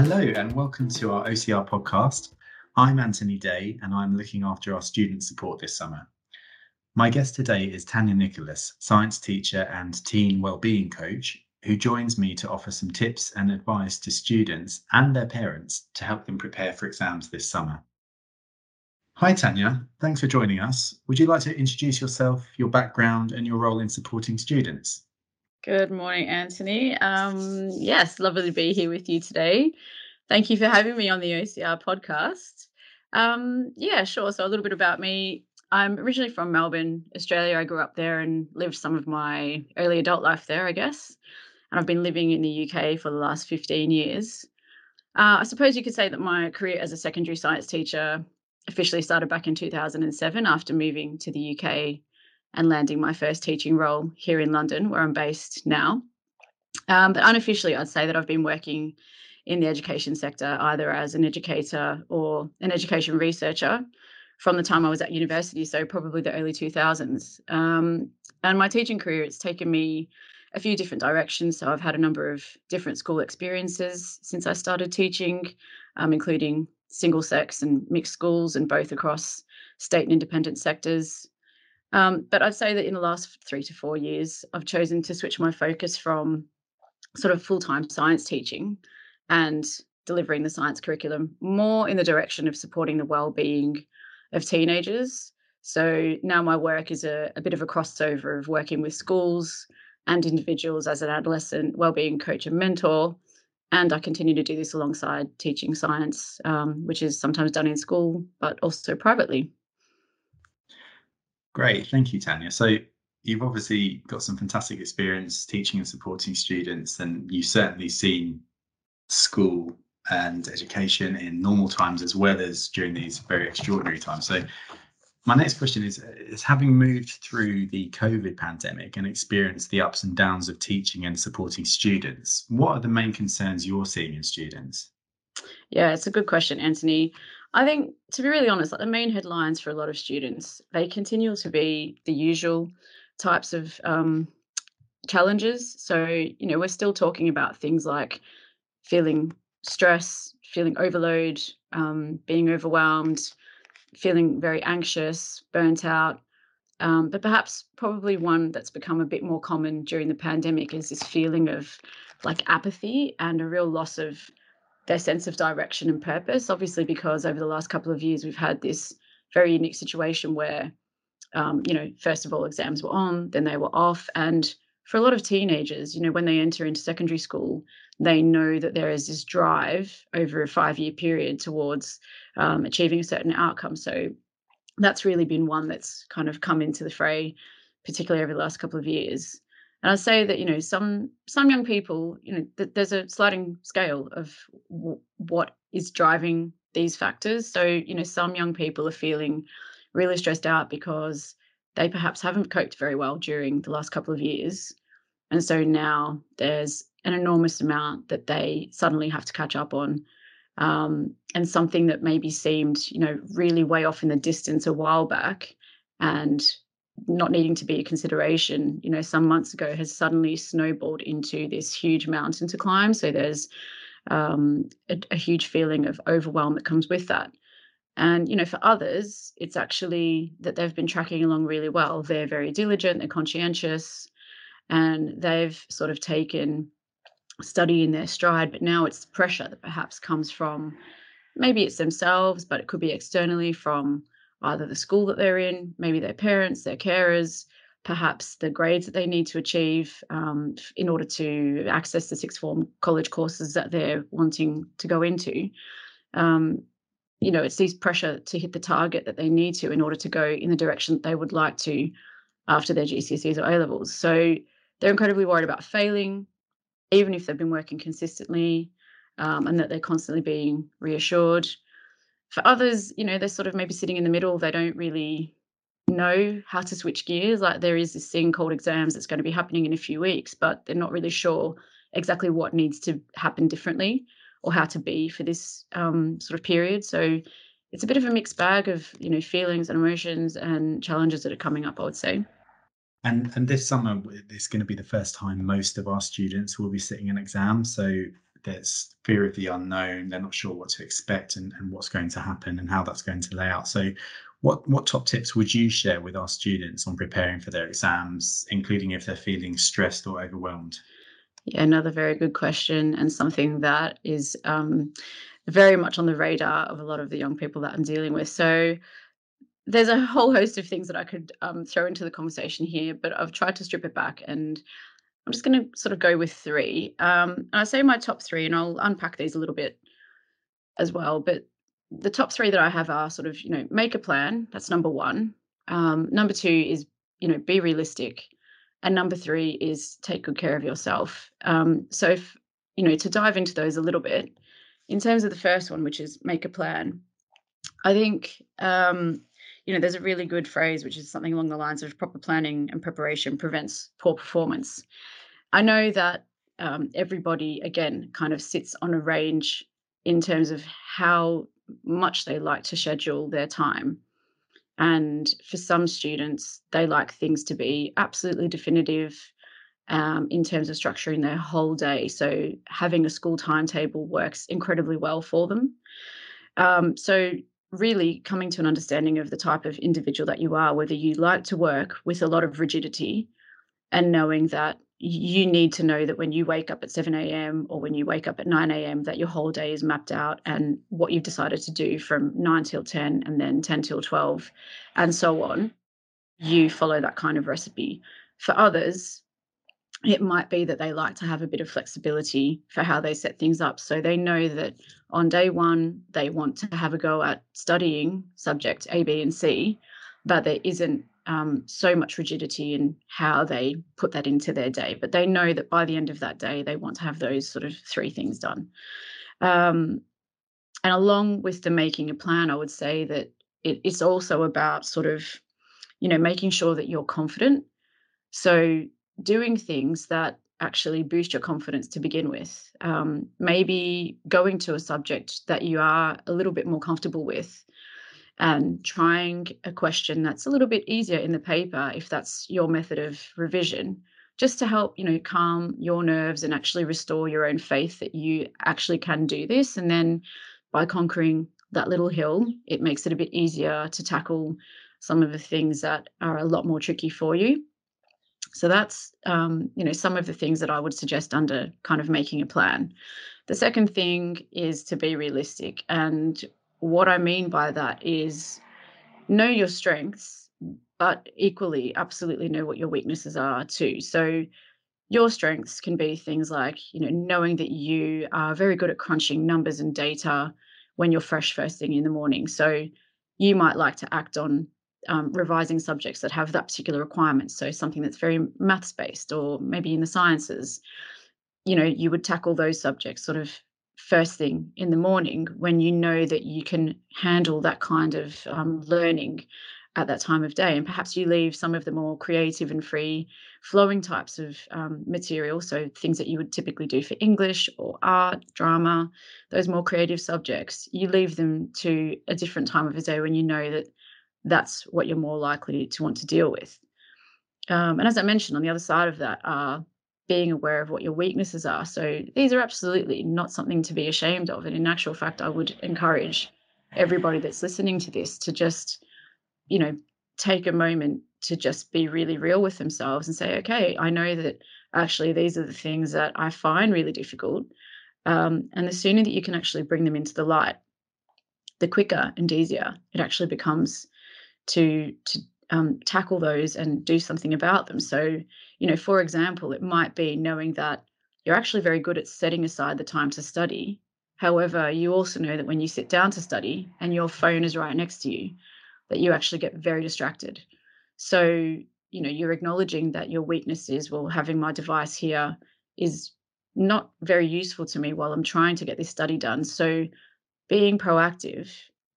Hello, and welcome to our OCR podcast. I'm Anthony Day, and I'm looking after our student support this summer. My guest today is Tanya Nicholas, science teacher and teen wellbeing coach, who joins me to offer some tips and advice to students and their parents to help them prepare for exams this summer. Hi, Tanya. Thanks for joining us. Would you like to introduce yourself, your background, and your role in supporting students? Good morning, Anthony. Um, yes, lovely to be here with you today. Thank you for having me on the OCR podcast. Um, yeah, sure. So, a little bit about me. I'm originally from Melbourne, Australia. I grew up there and lived some of my early adult life there, I guess. And I've been living in the UK for the last 15 years. Uh, I suppose you could say that my career as a secondary science teacher officially started back in 2007 after moving to the UK and landing my first teaching role here in London, where I'm based now. Um, but unofficially, I'd say that I've been working in the education sector either as an educator or an education researcher from the time I was at university, so probably the early 2000s. Um, and my teaching career, it's taken me a few different directions. So I've had a number of different school experiences since I started teaching, um, including single sex and mixed schools, and both across state and independent sectors. Um, but I'd say that in the last three to four years, I've chosen to switch my focus from sort of full time science teaching and delivering the science curriculum more in the direction of supporting the well-being of teenagers. So now my work is a, a bit of a crossover of working with schools and individuals as an adolescent well-being coach and mentor. And I continue to do this alongside teaching science, um, which is sometimes done in school, but also privately. Great, thank you, Tanya. So you've obviously got some fantastic experience teaching and supporting students, and you've certainly seen school and education in normal times as well as during these very extraordinary times. So my next question is is having moved through the covid pandemic and experienced the ups and downs of teaching and supporting students what are the main concerns you're seeing in students yeah it's a good question anthony I think, to be really honest, like the main headlines for a lot of students, they continue to be the usual types of um, challenges. So, you know, we're still talking about things like feeling stress, feeling overload, um, being overwhelmed, feeling very anxious, burnt out. Um, but perhaps probably one that's become a bit more common during the pandemic is this feeling of like apathy and a real loss of their sense of direction and purpose. Obviously, because over the last couple of years, we've had this very unique situation where, um, you know, first of all, exams were on, then they were off. And for a lot of teenagers, you know, when they enter into secondary school, they know that there is this drive over a five year period towards um, achieving a certain outcome. So that's really been one that's kind of come into the fray, particularly over the last couple of years. And I say that you know some some young people, you know, th- there's a sliding scale of w- what is driving these factors. So you know, some young people are feeling really stressed out because they perhaps haven't coped very well during the last couple of years, and so now there's an enormous amount that they suddenly have to catch up on. Um, and something that maybe seemed, you know, really way off in the distance a while back, and not needing to be a consideration, you know, some months ago has suddenly snowballed into this huge mountain to climb. So there's um, a, a huge feeling of overwhelm that comes with that. And, you know, for others, it's actually that they've been tracking along really well. They're very diligent, they're conscientious, and they've sort of taken study in their stride. But now it's pressure that perhaps comes from maybe it's themselves, but it could be externally from either the school that they're in, maybe their parents, their carers, perhaps the grades that they need to achieve um, in order to access the sixth form college courses that they're wanting to go into. Um, you know, it's this pressure to hit the target that they need to in order to go in the direction that they would like to after their GCSEs or A levels. So they're incredibly worried about failing, even if they've been working consistently, um, and that they're constantly being reassured. For others, you know, they're sort of maybe sitting in the middle. They don't really know how to switch gears. Like there is this thing called exams that's going to be happening in a few weeks, but they're not really sure exactly what needs to happen differently or how to be for this um, sort of period. So it's a bit of a mixed bag of you know feelings and emotions and challenges that are coming up. I would say. And and this summer is going to be the first time most of our students will be sitting an exam. So there's fear of the unknown. They're not sure what to expect and, and what's going to happen and how that's going to lay out. So, what what top tips would you share with our students on preparing for their exams, including if they're feeling stressed or overwhelmed? Yeah, another very good question, and something that is um, very much on the radar of a lot of the young people that I'm dealing with. So, there's a whole host of things that I could um, throw into the conversation here, but I've tried to strip it back and I'm just going to sort of go with three. Um, and I say my top three, and I'll unpack these a little bit as well. But the top three that I have are sort of, you know, make a plan. That's number one. Um, number two is, you know, be realistic. And number three is take good care of yourself. Um, so, if, you know, to dive into those a little bit, in terms of the first one, which is make a plan, I think um, you know, there's a really good phrase which is something along the lines of proper planning and preparation prevents poor performance. I know that um, everybody, again, kind of sits on a range in terms of how much they like to schedule their time. And for some students, they like things to be absolutely definitive um, in terms of structuring their whole day. So having a school timetable works incredibly well for them. Um, so really coming to an understanding of the type of individual that you are, whether you like to work with a lot of rigidity and knowing that you need to know that when you wake up at 7 a.m. or when you wake up at 9 a.m., that your whole day is mapped out and what you've decided to do from 9 till 10 and then 10 till 12 and so on. You follow that kind of recipe. For others, it might be that they like to have a bit of flexibility for how they set things up. So they know that on day one, they want to have a go at studying subject A, B, and C, but there isn't um, so much rigidity in how they put that into their day. But they know that by the end of that day, they want to have those sort of three things done. Um, and along with the making a plan, I would say that it, it's also about sort of, you know, making sure that you're confident. So doing things that actually boost your confidence to begin with. Um, maybe going to a subject that you are a little bit more comfortable with and trying a question that's a little bit easier in the paper if that's your method of revision just to help you know calm your nerves and actually restore your own faith that you actually can do this and then by conquering that little hill it makes it a bit easier to tackle some of the things that are a lot more tricky for you so that's um, you know some of the things that I would suggest under kind of making a plan. The second thing is to be realistic, and what I mean by that is know your strengths, but equally absolutely know what your weaknesses are too. So your strengths can be things like you know knowing that you are very good at crunching numbers and data when you're fresh first thing in the morning. So you might like to act on um, revising subjects that have that particular requirement. So something that's very maths based, or maybe in the sciences, you know, you would tackle those subjects sort of first thing in the morning when you know that you can handle that kind of um, learning at that time of day. And perhaps you leave some of the more creative and free flowing types of um, material, so things that you would typically do for English or art, drama, those more creative subjects, you leave them to a different time of the day when you know that that's what you're more likely to want to deal with. Um, and as I mentioned, on the other side of that are being aware of what your weaknesses are. So these are absolutely not something to be ashamed of. And in actual fact, I would encourage everybody that's listening to this to just, you know, take a moment to just be really real with themselves and say, okay, I know that actually these are the things that I find really difficult. Um, and the sooner that you can actually bring them into the light, the quicker and easier it actually becomes to to um, tackle those and do something about them. So, you know, for example, it might be knowing that you're actually very good at setting aside the time to study. However, you also know that when you sit down to study and your phone is right next to you, that you actually get very distracted. So, you know, you're acknowledging that your weakness is, well, having my device here is not very useful to me while I'm trying to get this study done. So, being proactive,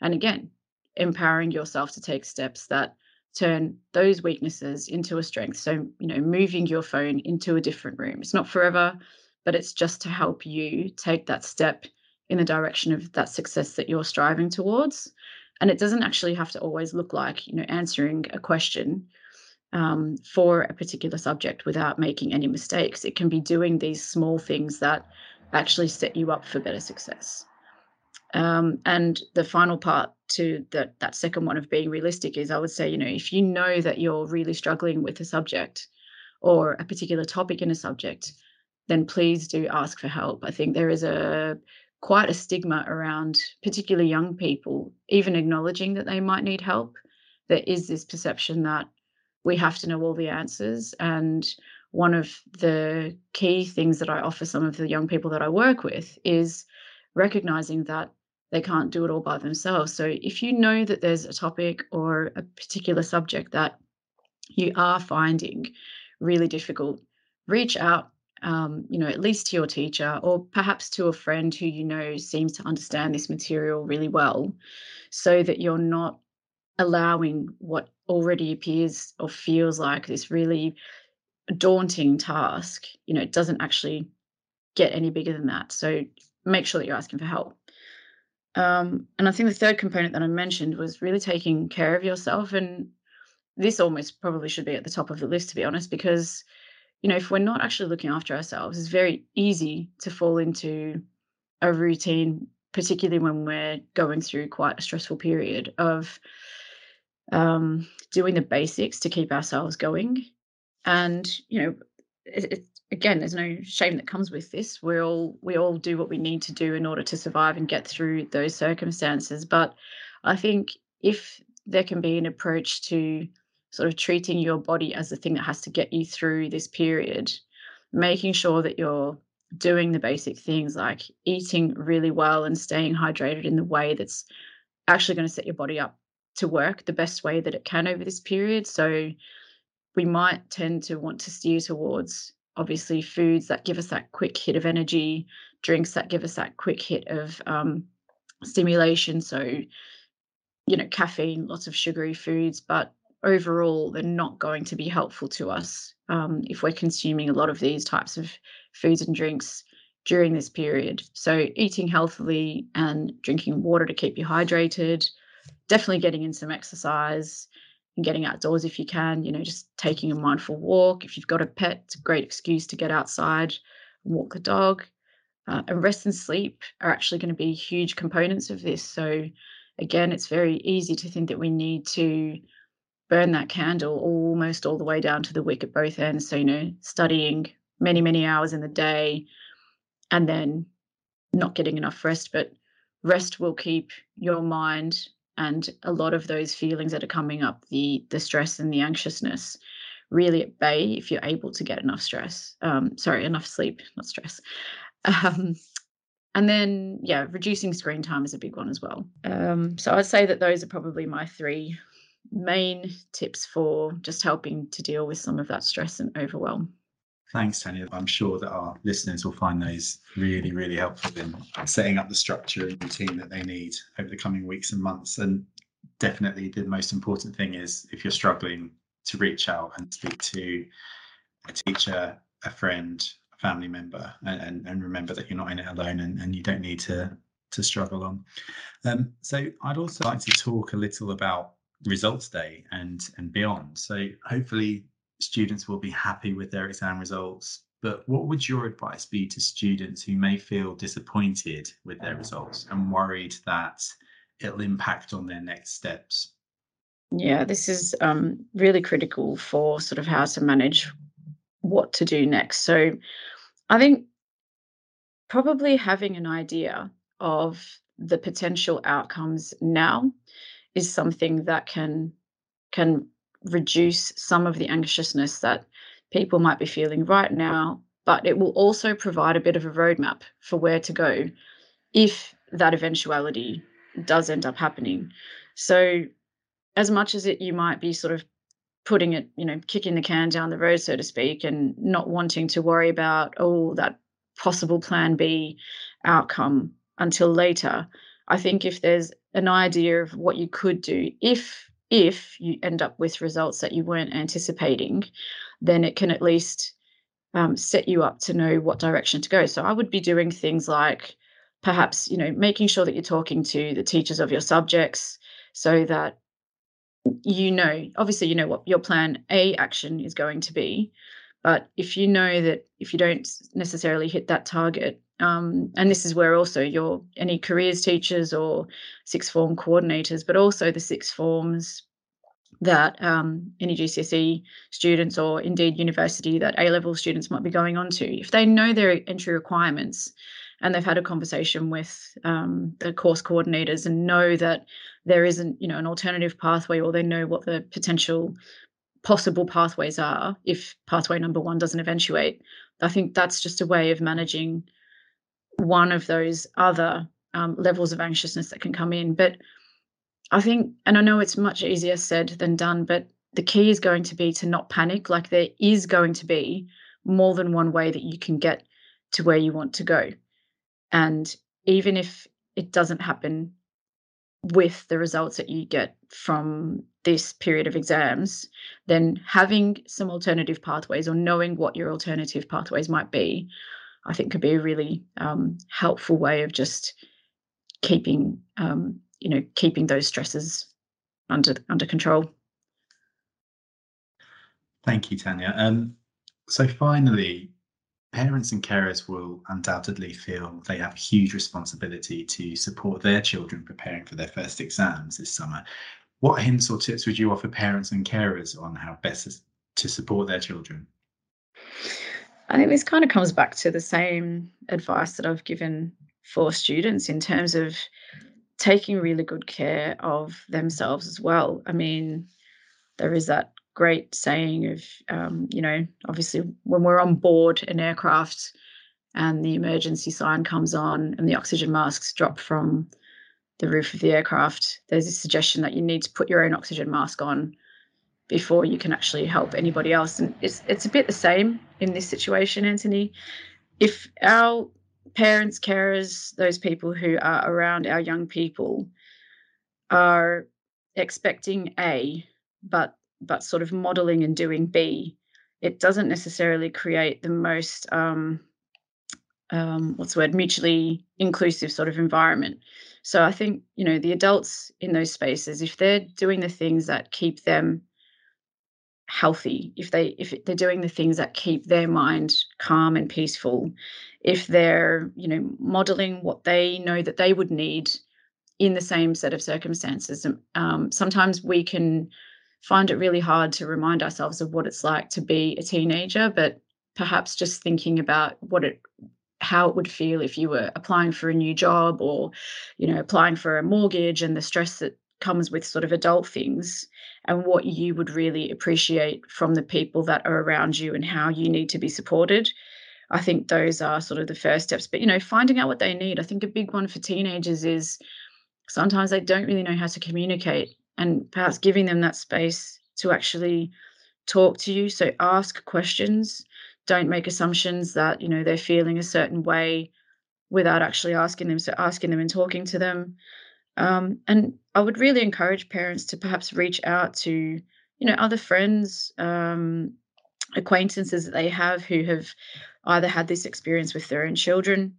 and again, empowering yourself to take steps that turn those weaknesses into a strength. So, you know, moving your phone into a different room. It's not forever, but it's just to help you take that step in the direction of that success that you're striving towards. And it doesn't actually have to always look like, you know, answering a question um, for a particular subject without making any mistakes. It can be doing these small things that actually set you up for better success. Um, and the final part to that that second one of being realistic is I would say, you know, if you know that you're really struggling with a subject or a particular topic in a subject, then please do ask for help. I think there is a quite a stigma around particularly young people even acknowledging that they might need help. There is this perception that we have to know all the answers and one of the key things that I offer some of the young people that I work with is recognizing that they can't do it all by themselves. So if you know that there's a topic or a particular subject that you are finding really difficult, reach out, um, you know, at least to your teacher or perhaps to a friend who you know seems to understand this material really well, so that you're not allowing what already appears or feels like this really daunting task, you know, it doesn't actually get any bigger than that. So make sure that you're asking for help. Um, and I think the third component that I mentioned was really taking care of yourself. And this almost probably should be at the top of the list, to be honest, because, you know, if we're not actually looking after ourselves, it's very easy to fall into a routine, particularly when we're going through quite a stressful period of um, doing the basics to keep ourselves going. And, you know, it, it, again, there's no shame that comes with this. We all we all do what we need to do in order to survive and get through those circumstances. But I think if there can be an approach to sort of treating your body as the thing that has to get you through this period, making sure that you're doing the basic things like eating really well and staying hydrated in the way that's actually going to set your body up to work the best way that it can over this period. So we might tend to want to steer towards obviously foods that give us that quick hit of energy, drinks that give us that quick hit of um, stimulation. So, you know, caffeine, lots of sugary foods, but overall, they're not going to be helpful to us um, if we're consuming a lot of these types of foods and drinks during this period. So, eating healthily and drinking water to keep you hydrated, definitely getting in some exercise, and getting outdoors if you can, you know, just taking a mindful walk. If you've got a pet, it's a great excuse to get outside and walk the dog. Uh, and rest and sleep are actually going to be huge components of this. So, again, it's very easy to think that we need to burn that candle almost all the way down to the wick at both ends. So, you know, studying many, many hours in the day and then not getting enough rest. But rest will keep your mind and a lot of those feelings that are coming up the the stress and the anxiousness really at bay if you're able to get enough stress um, sorry enough sleep not stress. Um, and then yeah reducing screen time is a big one as well. Um, so i'd say that those are probably my three main tips for just helping to deal with some of that stress and overwhelm Thanks, Tanya. I'm sure that our listeners will find those really, really helpful in setting up the structure and routine that they need over the coming weeks and months. And definitely the most important thing is if you're struggling to reach out and speak to a teacher, a friend, a family member, and, and remember that you're not in it alone and, and you don't need to to struggle on. Um, so I'd also like to talk a little about results day and and beyond. So hopefully students will be happy with their exam results. But what would your advice be to students who may feel disappointed with their results and worried that it'll impact on their next steps? Yeah, this is um, really critical for sort of how to manage what to do next. So I think probably having an idea of the potential outcomes now is something that can can reduce some of the anxiousness that people might be feeling right now, but it will also provide a bit of a roadmap for where to go if that eventuality does end up happening. So, as much as it you might be sort of putting it, you know, kicking the can down the road, so to speak, and not wanting to worry about, oh, that possible plan B outcome until later. I think if there's an idea of what you could do if if you end up with results that you weren't anticipating, then it can at least um, set you up to know what direction to go. So I would be doing things like perhaps, you know, making sure that you're talking to the teachers of your subjects so that you know, obviously, you know what your plan A action is going to be. But if you know that if you don't necessarily hit that target, um, and this is where also your any careers teachers or sixth form coordinators, but also the sixth forms that um, any GCSE students or indeed university that A level students might be going on to, if they know their entry requirements and they've had a conversation with um, the course coordinators and know that there isn't, you know, an alternative pathway or they know what the potential possible pathways are if pathway number one doesn't eventuate. I think that's just a way of managing one of those other um, levels of anxiousness that can come in. But I think, and I know it's much easier said than done, but the key is going to be to not panic. Like there is going to be more than one way that you can get to where you want to go. And even if it doesn't happen with the results that you get from this period of exams, then having some alternative pathways or knowing what your alternative pathways might be, I think could be a really um, helpful way of just keeping, um, you know, keeping those stresses under under control. Thank you, Tanya. Um, so finally, parents and carers will undoubtedly feel they have huge responsibility to support their children preparing for their first exams this summer. What hints or tips would you offer parents and carers on how best to support their children? I think this kind of comes back to the same advice that I've given for students in terms of taking really good care of themselves as well. I mean, there is that great saying of, um, you know, obviously when we're on board an aircraft and the emergency sign comes on and the oxygen masks drop from the roof of the aircraft, there's a suggestion that you need to put your own oxygen mask on before you can actually help anybody else. And it's it's a bit the same in this situation, Anthony. If our parents, carers, those people who are around our young people are expecting A, but but sort of modeling and doing B, it doesn't necessarily create the most um, um, what's the word mutually inclusive sort of environment. So I think you know the adults in those spaces, if they're doing the things that keep them healthy, if they if they're doing the things that keep their mind calm and peaceful, if they're you know modeling what they know that they would need in the same set of circumstances, um, sometimes we can find it really hard to remind ourselves of what it's like to be a teenager, but perhaps just thinking about what it how it would feel if you were applying for a new job or you know applying for a mortgage and the stress that comes with sort of adult things and what you would really appreciate from the people that are around you and how you need to be supported i think those are sort of the first steps but you know finding out what they need i think a big one for teenagers is sometimes they don't really know how to communicate and perhaps giving them that space to actually talk to you. So ask questions. Don't make assumptions that, you know, they're feeling a certain way without actually asking them. So asking them and talking to them. Um, and I would really encourage parents to perhaps reach out to, you know, other friends, um, acquaintances that they have who have either had this experience with their own children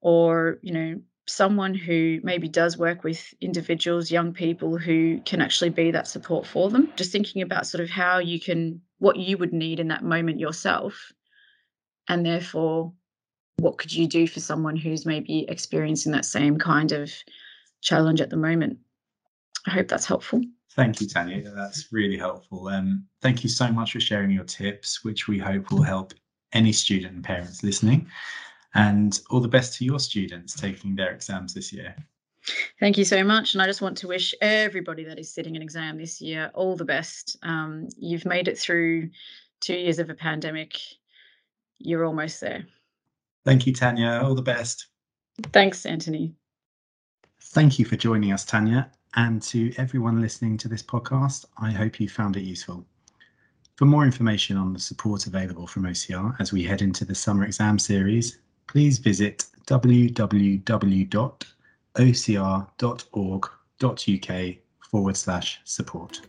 or, you know, someone who maybe does work with individuals, young people who can actually be that support for them. Just thinking about sort of how you can, what you would need in that moment yourself. And therefore, what could you do for someone who's maybe experiencing that same kind of challenge at the moment? I hope that's helpful. Thank you, Tanya. That's really helpful. Um, thank you so much for sharing your tips, which we hope will help any student and parents listening and all the best to your students taking their exams this year. Thank you so much. And I just want to wish everybody that is sitting an exam this year all the best. Um, you've made it through two years of a pandemic. You're almost there. Thank you, Tanya. All the best. Thanks, Anthony. Thank you for joining us, Tanya. And to everyone listening to this podcast, I hope you found it useful. For more information on the support available from OCR as we head into the summer exam series, please visit www.ocr.org.uk forward slash support.